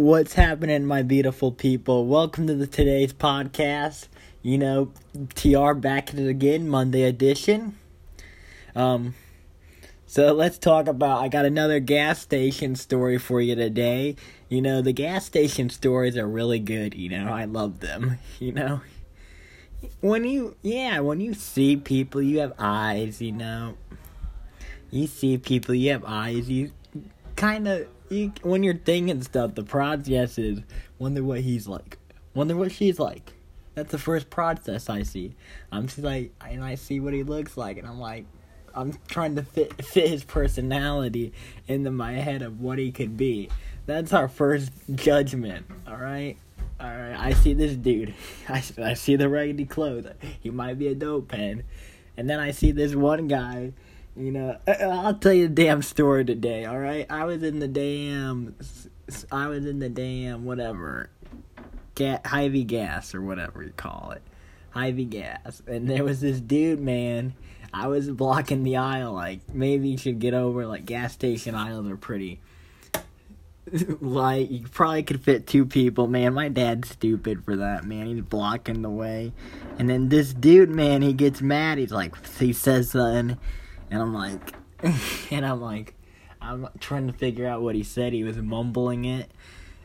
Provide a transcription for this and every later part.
What's happening, my beautiful people? Welcome to the today's podcast. You know, TR back at it again, Monday edition. Um, so let's talk about. I got another gas station story for you today. You know, the gas station stories are really good. You know, I love them. You know, when you, yeah, when you see people, you have eyes. You know, you see people, you have eyes. You kind of you when you're thinking stuff, the process is wonder what he's like, wonder what she's like. That's the first process I see. I'm just like, and I see what he looks like, and I'm like, I'm trying to fit fit his personality into my head of what he could be. That's our first judgment. All right. All right, I see this dude. I, I see the raggedy clothes. He might be a dope pen. And then I see this one guy you know, I'll tell you a damn story today, alright? I was in the damn. I was in the damn, whatever. Ga- Hy-Vee gas, or whatever you call it. Hy-Vee gas. And there was this dude, man. I was blocking the aisle, like, maybe you should get over, like, gas station aisles are pretty. like, you probably could fit two people, man. My dad's stupid for that, man. He's blocking the way. And then this dude, man, he gets mad. He's like, he says something and I'm like, and I'm like, I'm trying to figure out what he said. He was mumbling it,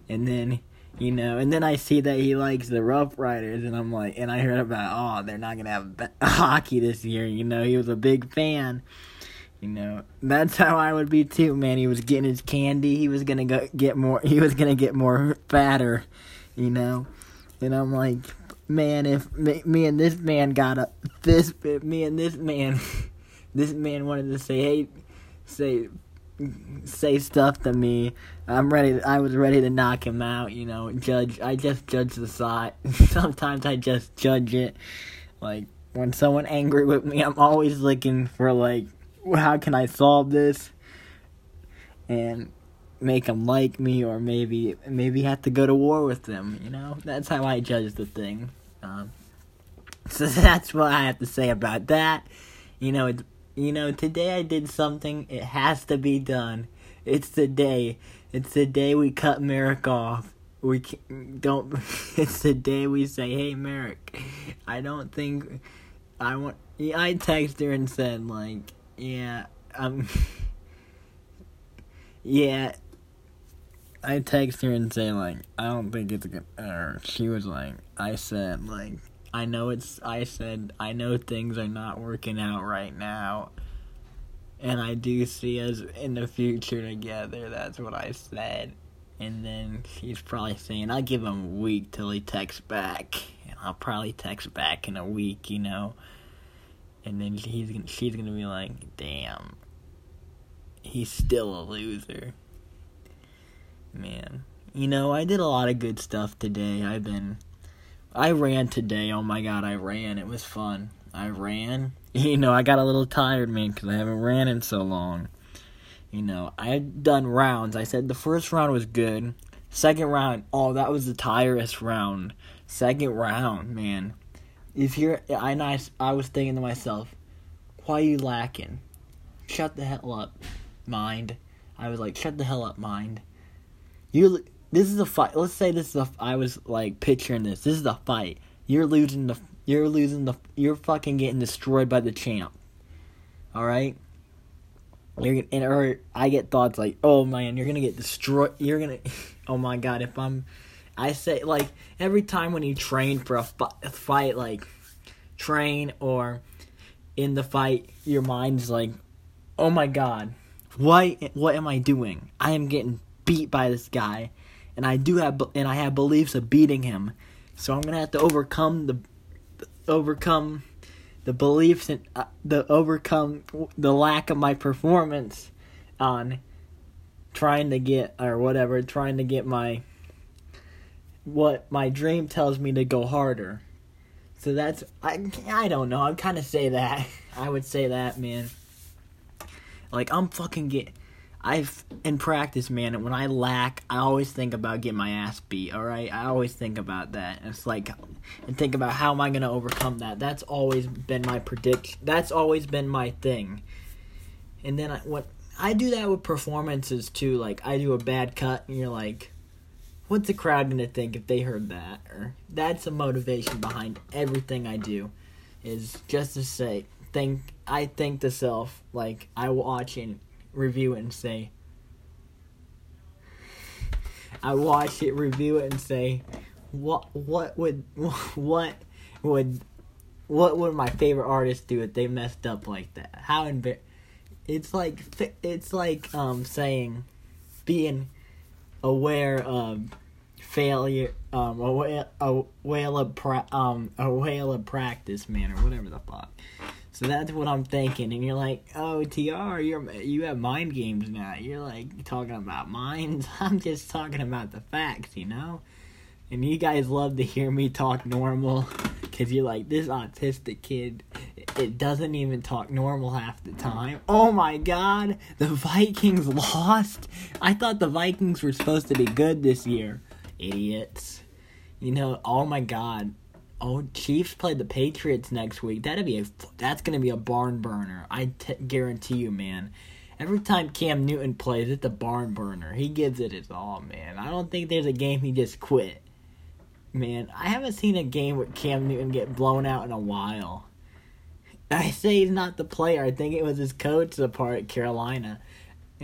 and then you know, and then I see that he likes the Rough Riders, and I'm like, and I heard about oh they're not gonna have hockey this year. You know, he was a big fan. You know, that's how I would be too, man. He was getting his candy. He was gonna go get more. He was gonna get more fatter. You know, and I'm like, man, if me, me and this man got a this, me and this man. this man wanted to say, hey, say, say stuff to me. I'm ready. I was ready to knock him out. You know, judge. I just judge the side. Sometimes I just judge it. Like when someone angry with me, I'm always looking for like, how can I solve this, and make them like me, or maybe maybe have to go to war with them. You know, that's how I judge the thing. Um, so that's what I have to say about that. You know, it's you know, today I did something. It has to be done. It's the day. It's the day we cut Merrick off. We don't. It's the day we say, "Hey, Merrick, I don't think I want." Yeah, I texted her and said, like, "Yeah, um, yeah." I texted her and say like, "I don't think it's good." Or she was like, "I said like." I know it's I said I know things are not working out right now. And I do see us in the future together. That's what I said. And then she's probably saying, I'll give him a week till he texts back. And I'll probably text back in a week, you know. And then he's she's gonna be like, damn, he's still a loser. Man. You know, I did a lot of good stuff today. I've been I ran today. Oh my god, I ran. It was fun. I ran. You know, I got a little tired, man, because I haven't ran in so long. You know, I had done rounds. I said the first round was good. Second round, oh, that was the tireless round. Second round, man. If you're, I nice, I was thinking to myself, why you lacking? Shut the hell up, mind. I was like, shut the hell up, mind. You this is a fight. Let's say this is a. I was like picturing this. This is a fight. You're losing the. You're losing the. You're fucking getting destroyed by the champ. All right. You're and or I get thoughts like, oh man, you're gonna get destroyed. You're gonna. Oh my god, if I'm. I say like every time when you train for a fight, like train or in the fight, your mind's like, oh my god, why? What am I doing? I am getting beat by this guy and I do have and I have beliefs of beating him. So I'm gonna have to overcome the, overcome the beliefs and uh, the overcome the lack of my performance on trying to get or whatever, trying to get my what my dream tells me to go harder. So that's I I don't know. I'm kind of say that. I would say that, man. Like I'm fucking get I've in practice, man. When I lack, I always think about getting my ass beat. All right, I always think about that. It's like, and think about how am I gonna overcome that. That's always been my prediction. That's always been my thing. And then I, what I do that with performances too. Like I do a bad cut, and you're like, what's the crowd gonna think if they heard that? Or that's the motivation behind everything I do, is just to say, think I think to self like I watch and review it and say. I watch it, review it, and say, what what would what would what would my favorite artist do if they messed up like that? How embar- It's like it's like um saying being aware of failure um a whale a whale of pra- um a whale of practice man or whatever the fuck. So that's what I'm thinking, and you're like, "Oh, Tr, you're you have mind games now." You're like talking about minds. I'm just talking about the facts, you know. And you guys love to hear me talk normal because you're like, this autistic kid, it doesn't even talk normal half the time. Oh my god, the Vikings lost? I thought the Vikings were supposed to be good this year. Idiots. You know, oh my god. Oh, Chiefs play the Patriots next week. That'd be a that's gonna be a barn burner. I t- guarantee you, man. Every time Cam Newton plays, it's a barn burner. He gives it his all, man. I don't think there's a game he just quit man, I haven't seen a game with Cam Newton get blown out in a while. I say he's not the player. I think it was his coach the part at Carolina.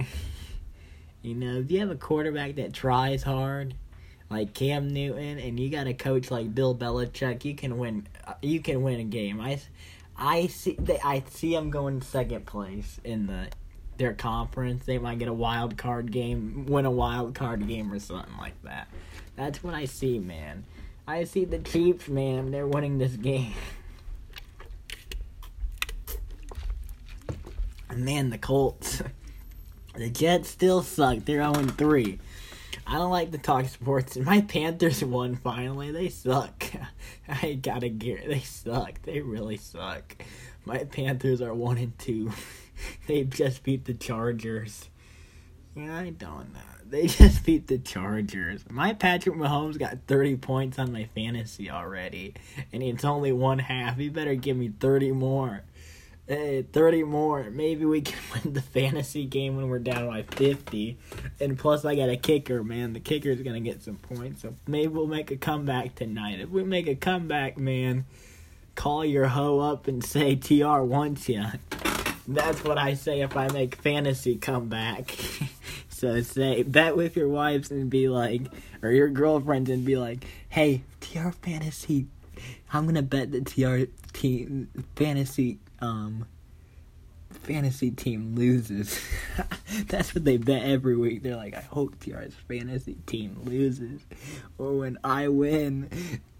you know, if you have a quarterback that tries hard, like Cam Newton, and you got a coach like Bill Belichick, you can win. Uh, you can win a game. I, I see. They, I see them going second place in the their conference. They might get a wild card game, win a wild card game or something like that. That's what I see, man. I see the Chiefs, man. They're winning this game. And man, the Colts. the Jets still suck. They're 0 3. I don't like to talk sports. My Panthers won finally. They suck. I gotta get. They suck. They really suck. My Panthers are 1 and 2. they just beat the Chargers. Yeah, I don't know. They just beat the Chargers. My Patrick Mahomes got 30 points on my fantasy already, and it's only one half. He better give me 30 more. Hey, 30 more. Maybe we can win the fantasy game when we're down by 50. And plus, I got a kicker, man. The kicker's going to get some points. So maybe we'll make a comeback tonight. If we make a comeback, man, call your hoe up and say TR wants you. That's what I say if I make fantasy comeback. So say bet with your wives and be like, or your girlfriends and be like, hey, TR fantasy, I'm gonna bet the TR team fantasy um fantasy team loses. That's what they bet every week. They're like, I hope TR's fantasy team loses, or when I win,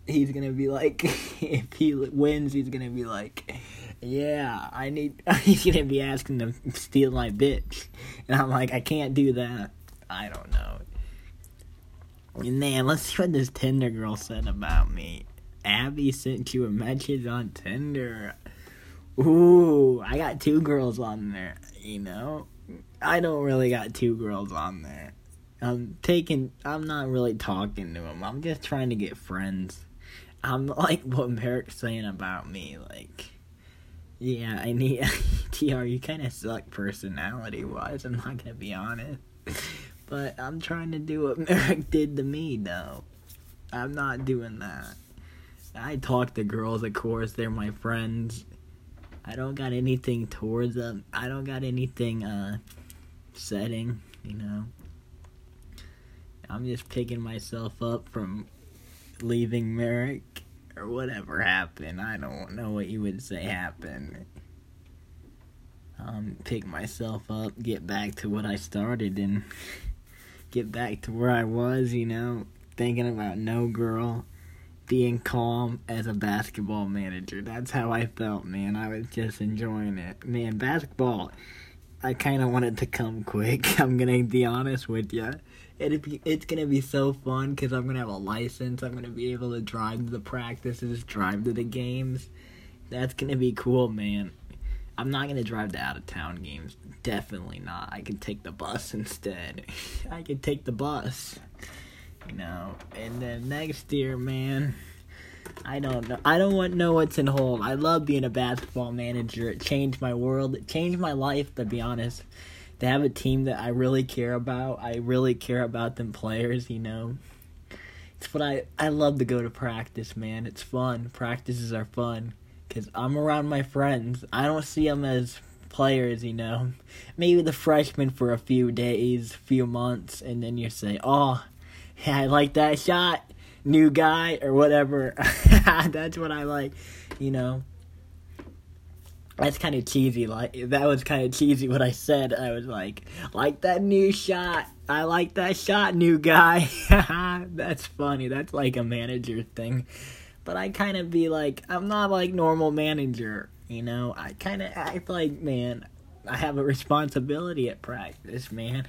he's gonna be like, if he wins, he's gonna be like yeah, I need. He's gonna be asking to steal my bitch, and I'm like, I can't do that. I don't know. And man, let's see what this Tinder girl said about me. Abby sent you a message on Tinder. Ooh, I got two girls on there. You know, I don't really got two girls on there. I'm taking. I'm not really talking to them. I'm just trying to get friends. I'm like what Merrick's saying about me, like yeah, I need TR. You kind of suck personality wise. I'm not gonna be honest, but I'm trying to do what Merrick did to me. Though I'm not doing that. I talk to girls, of course. They're my friends. I don't got anything towards them. I don't got anything uh setting. You know. I'm just picking myself up from leaving Merrick or whatever happened. I don't know what you would say happened. Um, pick myself up, get back to what I started, and get back to where I was, you know, thinking about no girl, being calm as a basketball manager. That's how I felt, man. I was just enjoying it. Man, basketball, I kind of wanted to come quick. I'm gonna be honest with you it's gonna be so fun because I'm gonna have a license. I'm gonna be able to drive to the practices, drive to the games. That's gonna be cool, man. I'm not gonna drive to out of town games. Definitely not. I can take the bus instead. I can take the bus. You know. And then next year, man. I don't know. I don't want know what's in hold. I love being a basketball manager. It changed my world. It changed my life. To be honest to have a team that I really care about. I really care about them players, you know. It's what I I love to go to practice, man. It's fun. Practices are fun because I'm around my friends. I don't see them as players, you know. Maybe the freshmen for a few days, few months, and then you say, "Oh, yeah, I like that shot, new guy or whatever." That's what I like, you know. That's kind of cheesy. Like that was kind of cheesy. What I said, I was like, "Like that new shot." I like that shot, new guy. That's funny. That's like a manager thing. But I kind of be like, I'm not like normal manager, you know? I kind of act like, man, I have a responsibility at practice, man.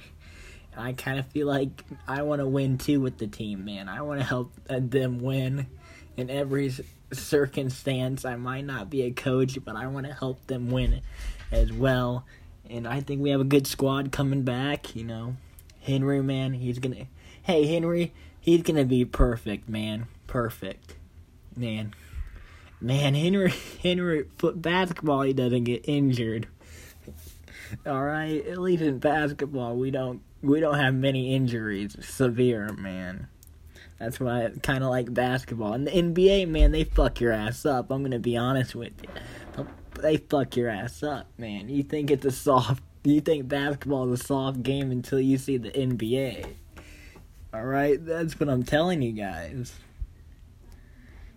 I kind of feel like I want to win too with the team, man. I want to help uh, them win in every circumstance. I might not be a coach, but I want to help them win as well. And I think we have a good squad coming back, you know. Henry, man, he's gonna. Hey, Henry, he's gonna be perfect, man. Perfect, man. Man, Henry, Henry, foot basketball, he doesn't get injured. All right, at least in basketball, we don't we don't have many injuries, severe, man. That's why I kind of like basketball. And the NBA, man, they fuck your ass up. I'm gonna be honest with you. They fuck your ass up, man. You think it's a soft you think basketball is a soft game until you see the NBA. Alright? That's what I'm telling you guys.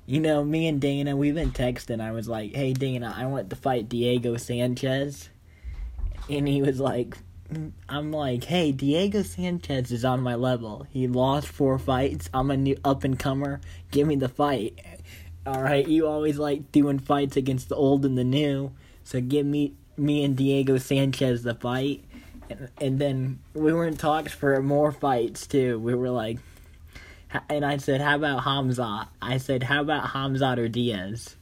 You know, me and Dana, we've been texting. I was like, hey, Dana, I want to fight Diego Sanchez. And he was like, I'm like, hey, Diego Sanchez is on my level. He lost four fights. I'm a new up and comer. Give me the fight. All right, you always like doing fights against the old and the new. So give me me and Diego Sanchez the fight, and, and then we were in talks for more fights too. We were like, and I said, "How about Hamza?" I said, "How about Hamza or Diaz?"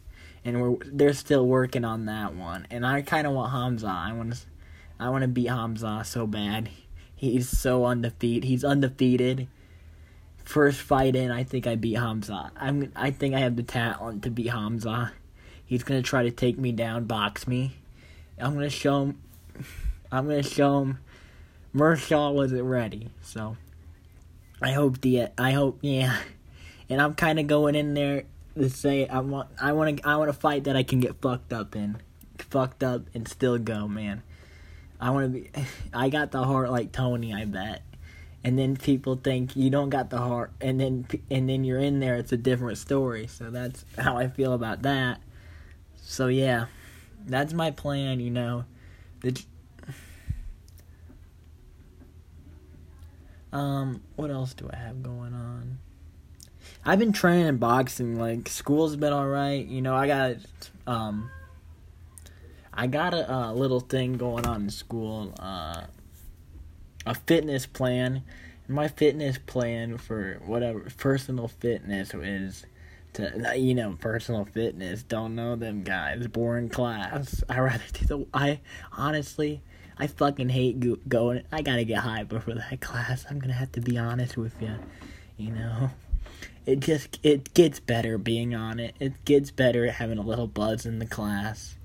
And we're they're still working on that one. And I kind of want Hamza. I want to, I want to beat Hamza so bad. He's so undefeated. He's undefeated. First fight in, I think I beat Hamza. I'm. I think I have the talent to beat Hamza. He's gonna try to take me down, box me I'm gonna show him. I'm gonna show him. Meerschaert wasn't ready, so I hope the I hope yeah, and I'm kind of going in there to say I want I want to I want to fight that I can get fucked up in, fucked up and still go, man. I want to be. I got the heart like Tony, I bet. And then people think you don't got the heart, and then and then you're in there. It's a different story. So that's how I feel about that. So yeah that's my plan, you know. The um, what else do I have going on? I've been training boxing. Like school's been all right. You know, I got um, I got a, little thing going on in school. Uh, a fitness plan. My fitness plan for whatever personal fitness is to you know personal fitness. Don't know them guys. Boring class. I rather do the. I honestly, I fucking hate go- going. I gotta get high before that class. I'm gonna have to be honest with you. You know, it just it gets better being on it. It gets better having a little buzz in the class.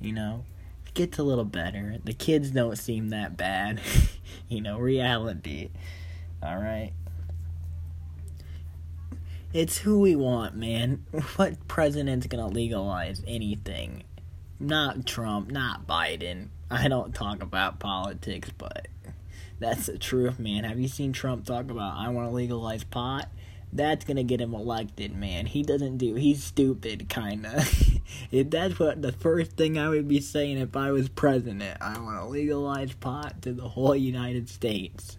You know, it gets a little better. The kids don't seem that bad. you know, reality. All right. It's who we want, man. What president's gonna legalize anything? Not Trump, not Biden. I don't talk about politics, but that's the truth, man. Have you seen Trump talk about I want to legalize pot? That's gonna get him elected, man. He doesn't do. He's stupid, kinda. if that's what the first thing I would be saying if I was president, I want to legalize pot to the whole United States.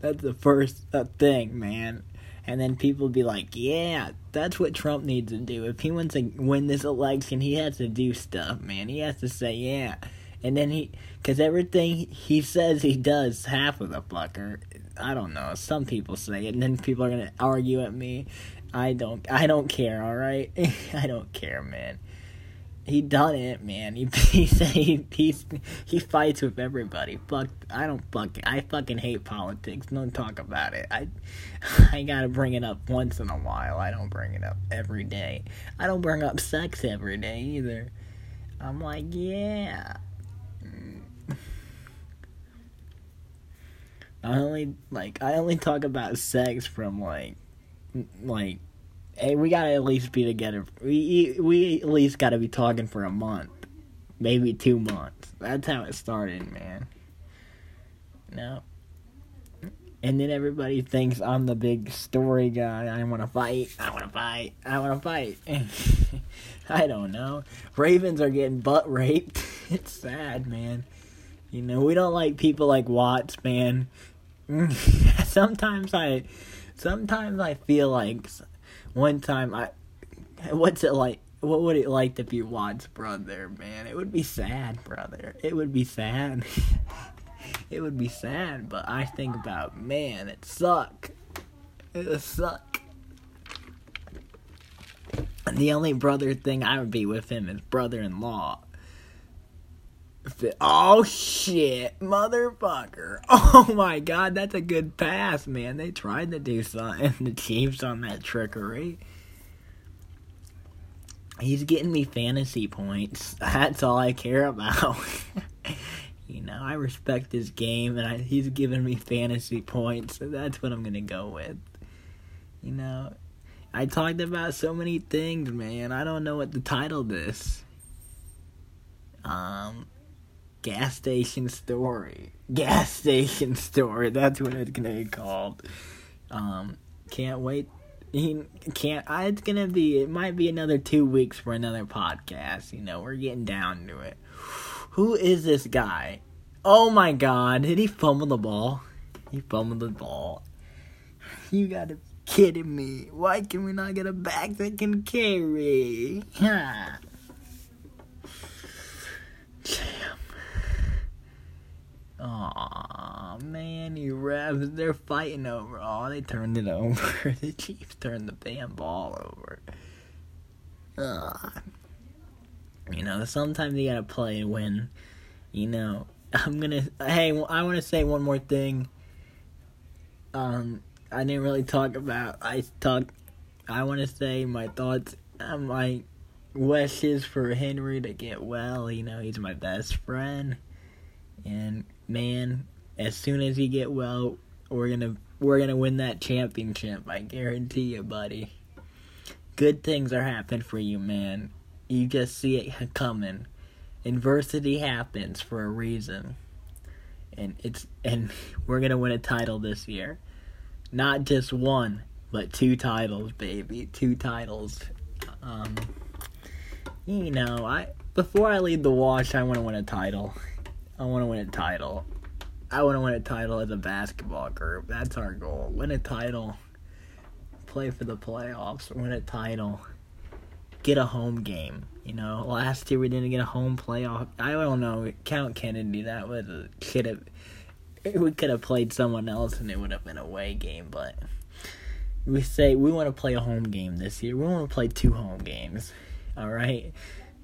That's the first uh, thing, man and then people be like, "Yeah, that's what Trump needs to do. If he wants to win this election, he has to do stuff, man. He has to say, yeah." And then he, because everything he says he does, half of the fucker. I don't know. Some people say it, and then people are gonna argue at me. I don't. I don't care. All right. I don't care, man he done it, man. He he he he's, he fights with everybody. Fuck, I don't fuck. I fucking hate politics. Don't talk about it. I I gotta bring it up once in a while. I don't bring it up every day. I don't bring up sex every day either. I'm like, yeah. I only like I only talk about sex from like like, hey, we gotta at least be together. We we at least gotta be talking for a month, maybe two months. That's how it started, man. No. And then everybody thinks I'm the big story guy. I want to fight. I want to fight. I want to fight. I don't know. Ravens are getting butt raped. It's sad, man. You know, we don't like people like Watts, man. sometimes I sometimes I feel like one time I what's it like what would it like to be Watts' brother, man? It would be sad, brother. It would be sad. it would be sad, but I think about, man, it suck. It suck. The only brother thing I would be with him is brother-in-law. Oh shit, motherfucker! Oh my god, that's a good pass, man. They tried to do something. The Chiefs on that trickery. He's getting me fantasy points. That's all I care about. you know, I respect his game, and I, he's giving me fantasy points. So that's what I'm gonna go with. You know, I talked about so many things, man. I don't know what to title this. Um, gas station story. Gas station story. That's what it's gonna be called. Um, can't wait. He can't. I, it's gonna be. It might be another two weeks for another podcast. You know, we're getting down to it. Who is this guy? Oh my God! Did he fumble the ball? He fumbled the ball. You gotta be kidding me! Why can we not get a back that can carry? Aw, man, you refs, they're fighting over. Oh, they turned it over. the Chiefs turned the damn ball over. Ugh. You know, sometimes you gotta play and win. You know, I'm gonna. Hey, I want to say one more thing. Um, I didn't really talk about. I talk. I want to say my thoughts. Uh, my wishes for Henry to get well. You know, he's my best friend, and man, as soon as he get well, we're gonna we're gonna win that championship. I guarantee you, buddy. Good things are happening for you, man. You just see it coming. Adversity happens for a reason. And it's and we're gonna win a title this year. Not just one, but two titles, baby. Two titles. Um you know, I before I leave the watch, I wanna win a title. I want to win a title. I want to win a title as a basketball group. That's our goal. Win a title. Play for the playoffs. Win a title. Get a home game. You know, last year we didn't get a home playoff. I don't know. Count Kennedy. That was should have. We could have played someone else and it would have been a away game. But we say we want to play a home game this year. We want to play two home games. All right.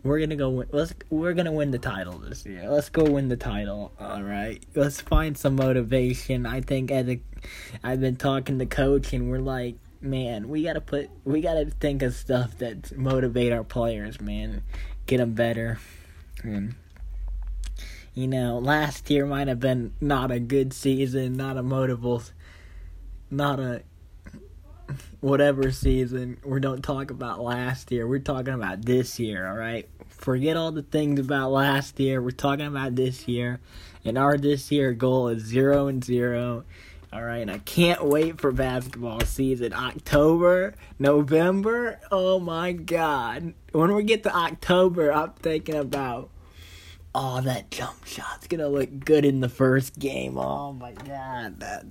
We're gonna go. Win, let's. We're gonna win the title this year. Let's go win the title. All right. Let's find some motivation. I think as a, I've been talking to coach, and we're like, man, we gotta put. We gotta think of stuff that motivate our players, man. Get them better. And, you know, last year might have been not a good season, not a motivable, not a whatever season. We don't talk about last year. We're talking about this year, all right? Forget all the things about last year. We're talking about this year. And our this year goal is 0 and 0. All right, and I can't wait for basketball season. October, November. Oh my god. When we get to October, I'm thinking about oh, that jump shot's going to look good in the first game. Oh my god. That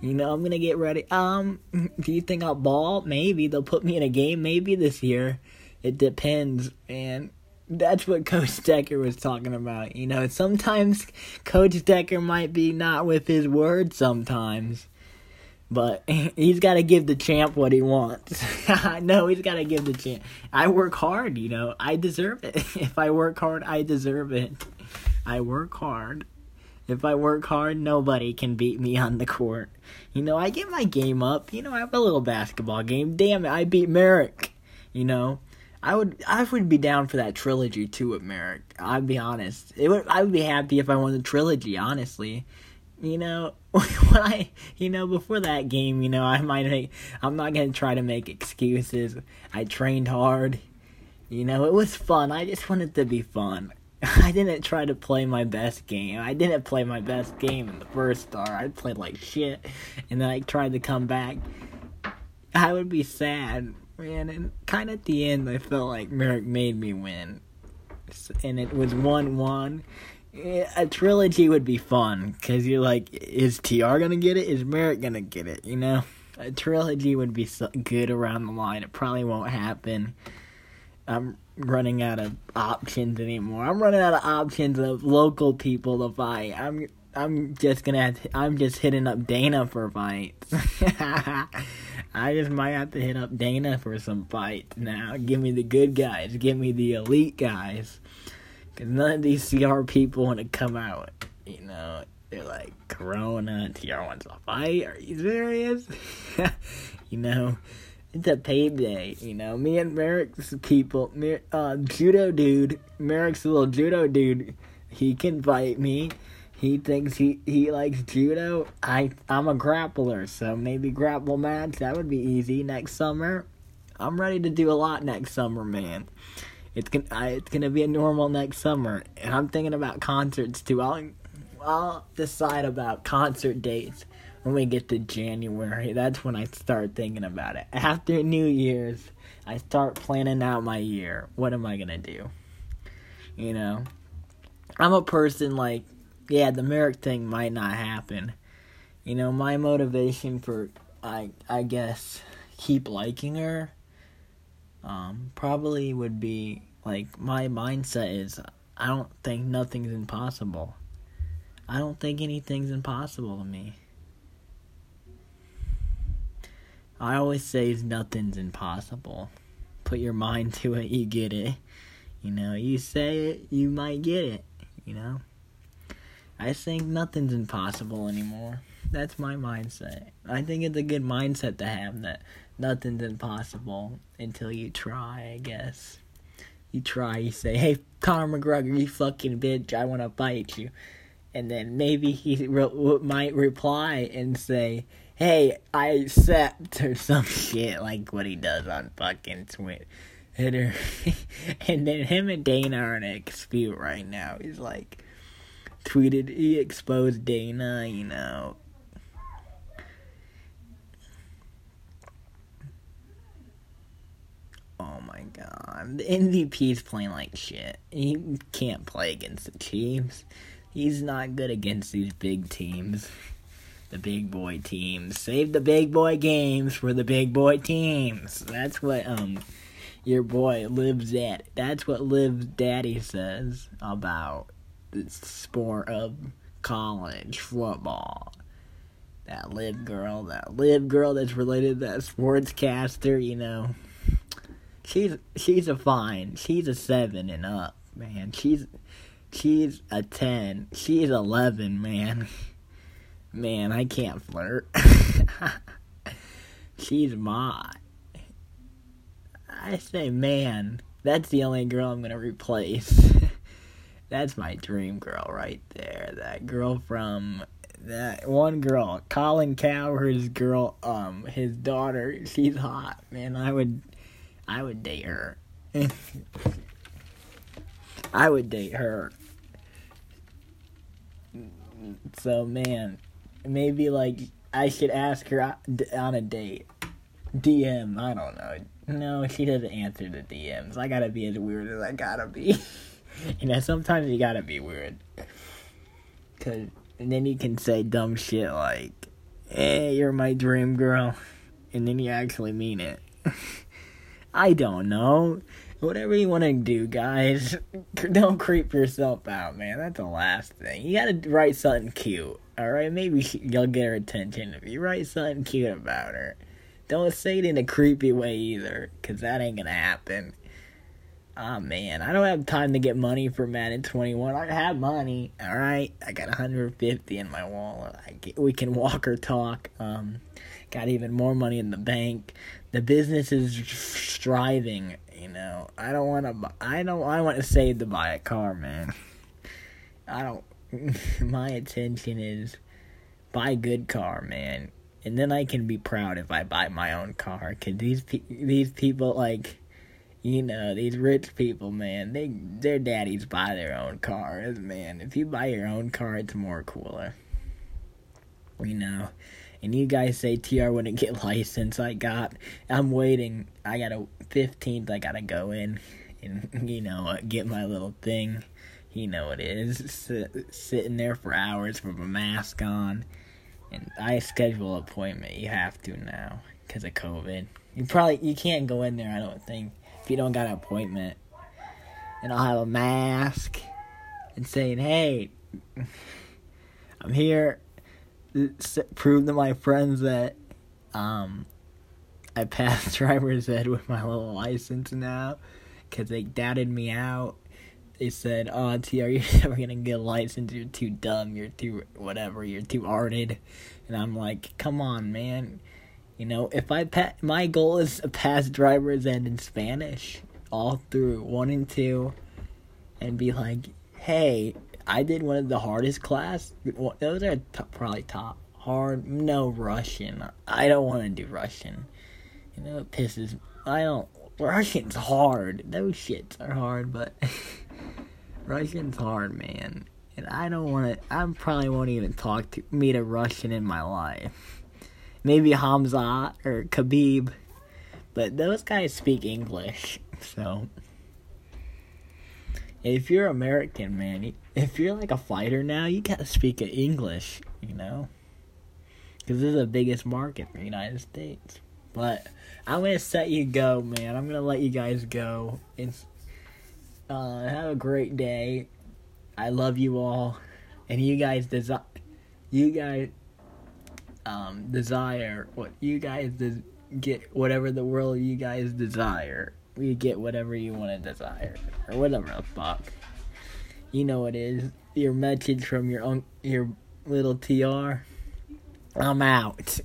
you know, I'm gonna get ready. Um, do you think I'll ball? Maybe they'll put me in a game. Maybe this year. It depends, and that's what Coach Decker was talking about. You know, sometimes Coach Decker might be not with his word sometimes, but he's got to give the champ what he wants. no, he's got to give the champ. I work hard, you know. I deserve it. if I work hard, I deserve it. I work hard. If I work hard, nobody can beat me on the court. You know, I get my game up. You know, I have a little basketball game. Damn it, I beat Merrick. You know, I would I would be down for that trilogy too with Merrick. I'd be honest. It would I would be happy if I won the trilogy, honestly. you know, when I, you know, before that game, you know, I might make, I'm not to try to make excuses. I trained hard. You know, it was fun. I just wanted to be fun. I didn't try to play my best game. I didn't play my best game in the first star. I played like shit. And then I tried to come back. I would be sad, man. And kind of at the end, I felt like Merrick made me win. And it was 1 1 a trilogy would be fun because you're like, is TR gonna get it? Is Merrick gonna get it? You know, a trilogy would be so good around the line. It probably won't happen. I'm running out of options anymore. I'm running out of options of local people to fight. I'm I'm just gonna have to, I'm just hitting up Dana for fights. I just might have to hit up Dana for some fights now. Give me the good guys. Give me the elite guys. Cause none of these CR people want to come out. You know, they're like Corona. TR wants to fight. Are you serious? you know, it's a payday. You know, me and Merrick's people. Uh, judo dude. Merrick's little judo dude. He can fight me. He thinks he he likes judo. I I'm a grappler, so maybe grapple match. That would be easy next summer. I'm ready to do a lot next summer, man. It's gonna I, it's gonna be a normal next summer, and I'm thinking about concerts too. I'll I'll decide about concert dates when we get to January. That's when I start thinking about it. After New Year's, I start planning out my year. What am I gonna do? You know, I'm a person like, yeah, the Merrick thing might not happen. You know, my motivation for I I guess keep liking her um, probably would be like my mindset is I don't think nothing's impossible. I don't think anything's impossible to me. I always say nothing's impossible. Put your mind to it, you get it. You know, you say it, you might get it. You know? I think nothing's impossible anymore. That's my mindset. I think it's a good mindset to have that nothing's impossible until you try, I guess. You try, you say, hey, Conor McGregor, you fucking bitch, I to fight you. And then maybe he re- might reply and say, hey, I accept, or some shit like what he does on fucking Twitter. and then him and Dana are in a dispute right now. He's like, tweeted, he exposed Dana, you know, Oh my god. The MVP's playing like shit. He can't play against the Chiefs. He's not good against these big teams. The big boy teams. Save the big boy games for the big boy teams. That's what um your boy lives at. That's what Liv Daddy says about the sport of college football. That live girl, that live girl that's related to that sportscaster, you know she's she's a fine. She's a seven and up, man. She's she's a ten. She's eleven, man. Man, I can't flirt. she's my. I say, man, that's the only girl I'm gonna replace. that's my dream girl right there. That girl from that one girl, Colin Cowherd's girl, um, his daughter. She's hot, man. I would I would date her. I would date her. So man, maybe like I should ask her uh, on a date. DM, I don't know. No, she doesn't answer the DMs. I gotta be as weird as I gotta be. you know, sometimes you gotta be weird. Cause and then you can say dumb shit like, "Hey, you're my dream girl," and then you actually mean it. I don't know. Whatever you want to do, guys. Don't creep yourself out, man. That's the last thing. You gotta write something cute, alright? Maybe you'll get her attention if you write something cute about her. Don't say it in a creepy way either, because that ain't gonna happen. Oh man, I don't have time to get money for Madden 21. I have money, all right. I got 150 in my wallet. Get, we can walk or talk. Um, got even more money in the bank. The business is striving. You know, I don't want to. I don't. I want to save to buy a car, man. I don't. my attention is buy good car, man, and then I can be proud if I buy my own car. Cause these pe- these people like, you know, these rich people, man, they their daddies buy their own cars, man. If you buy your own car, it's more cooler. You know, and you guys say TR wouldn't get licensed. I got, I'm waiting. I got a 15th. I gotta go in and you know uh, get my little thing. You know what it is. Sit, sitting there for hours with a mask on, and I schedule appointment. You have to now because of COVID. You probably you can't go in there. I don't think if you don't got an appointment. And I'll have a mask and saying, "Hey, I'm here prove to my friends that um I passed driver's ed with my little license now because they doubted me out. They said, "Oh, T, are you're never gonna get a license. You're too dumb. You're too whatever. You're too arted." And I'm like, "Come on, man. You know, if I pa- my goal is to pass driver's ed in Spanish all through one and two, and be like, hey, I did one of the hardest class. Those are t- probably top hard. No Russian. I don't want to do Russian. You know, it pisses. I don't. Russian's hard. Those shits are hard, but Russian's hard, man. And I don't want to. I probably won't even talk to meet a Russian in my life. Maybe Hamza or Khabib, but those guys speak English, so if you're American, man, if you're like a fighter now, you gotta speak English, you know? Because this is the biggest market for the United States. But I'm gonna set you go, man. I'm gonna let you guys go. It's, uh, have a great day. I love you all, and you guys desire, you guys, um, desire what you guys des- get whatever the world you guys desire you get whatever you want to desire or whatever the fuck. You know it is. Your message from your own your little TR. I'm out.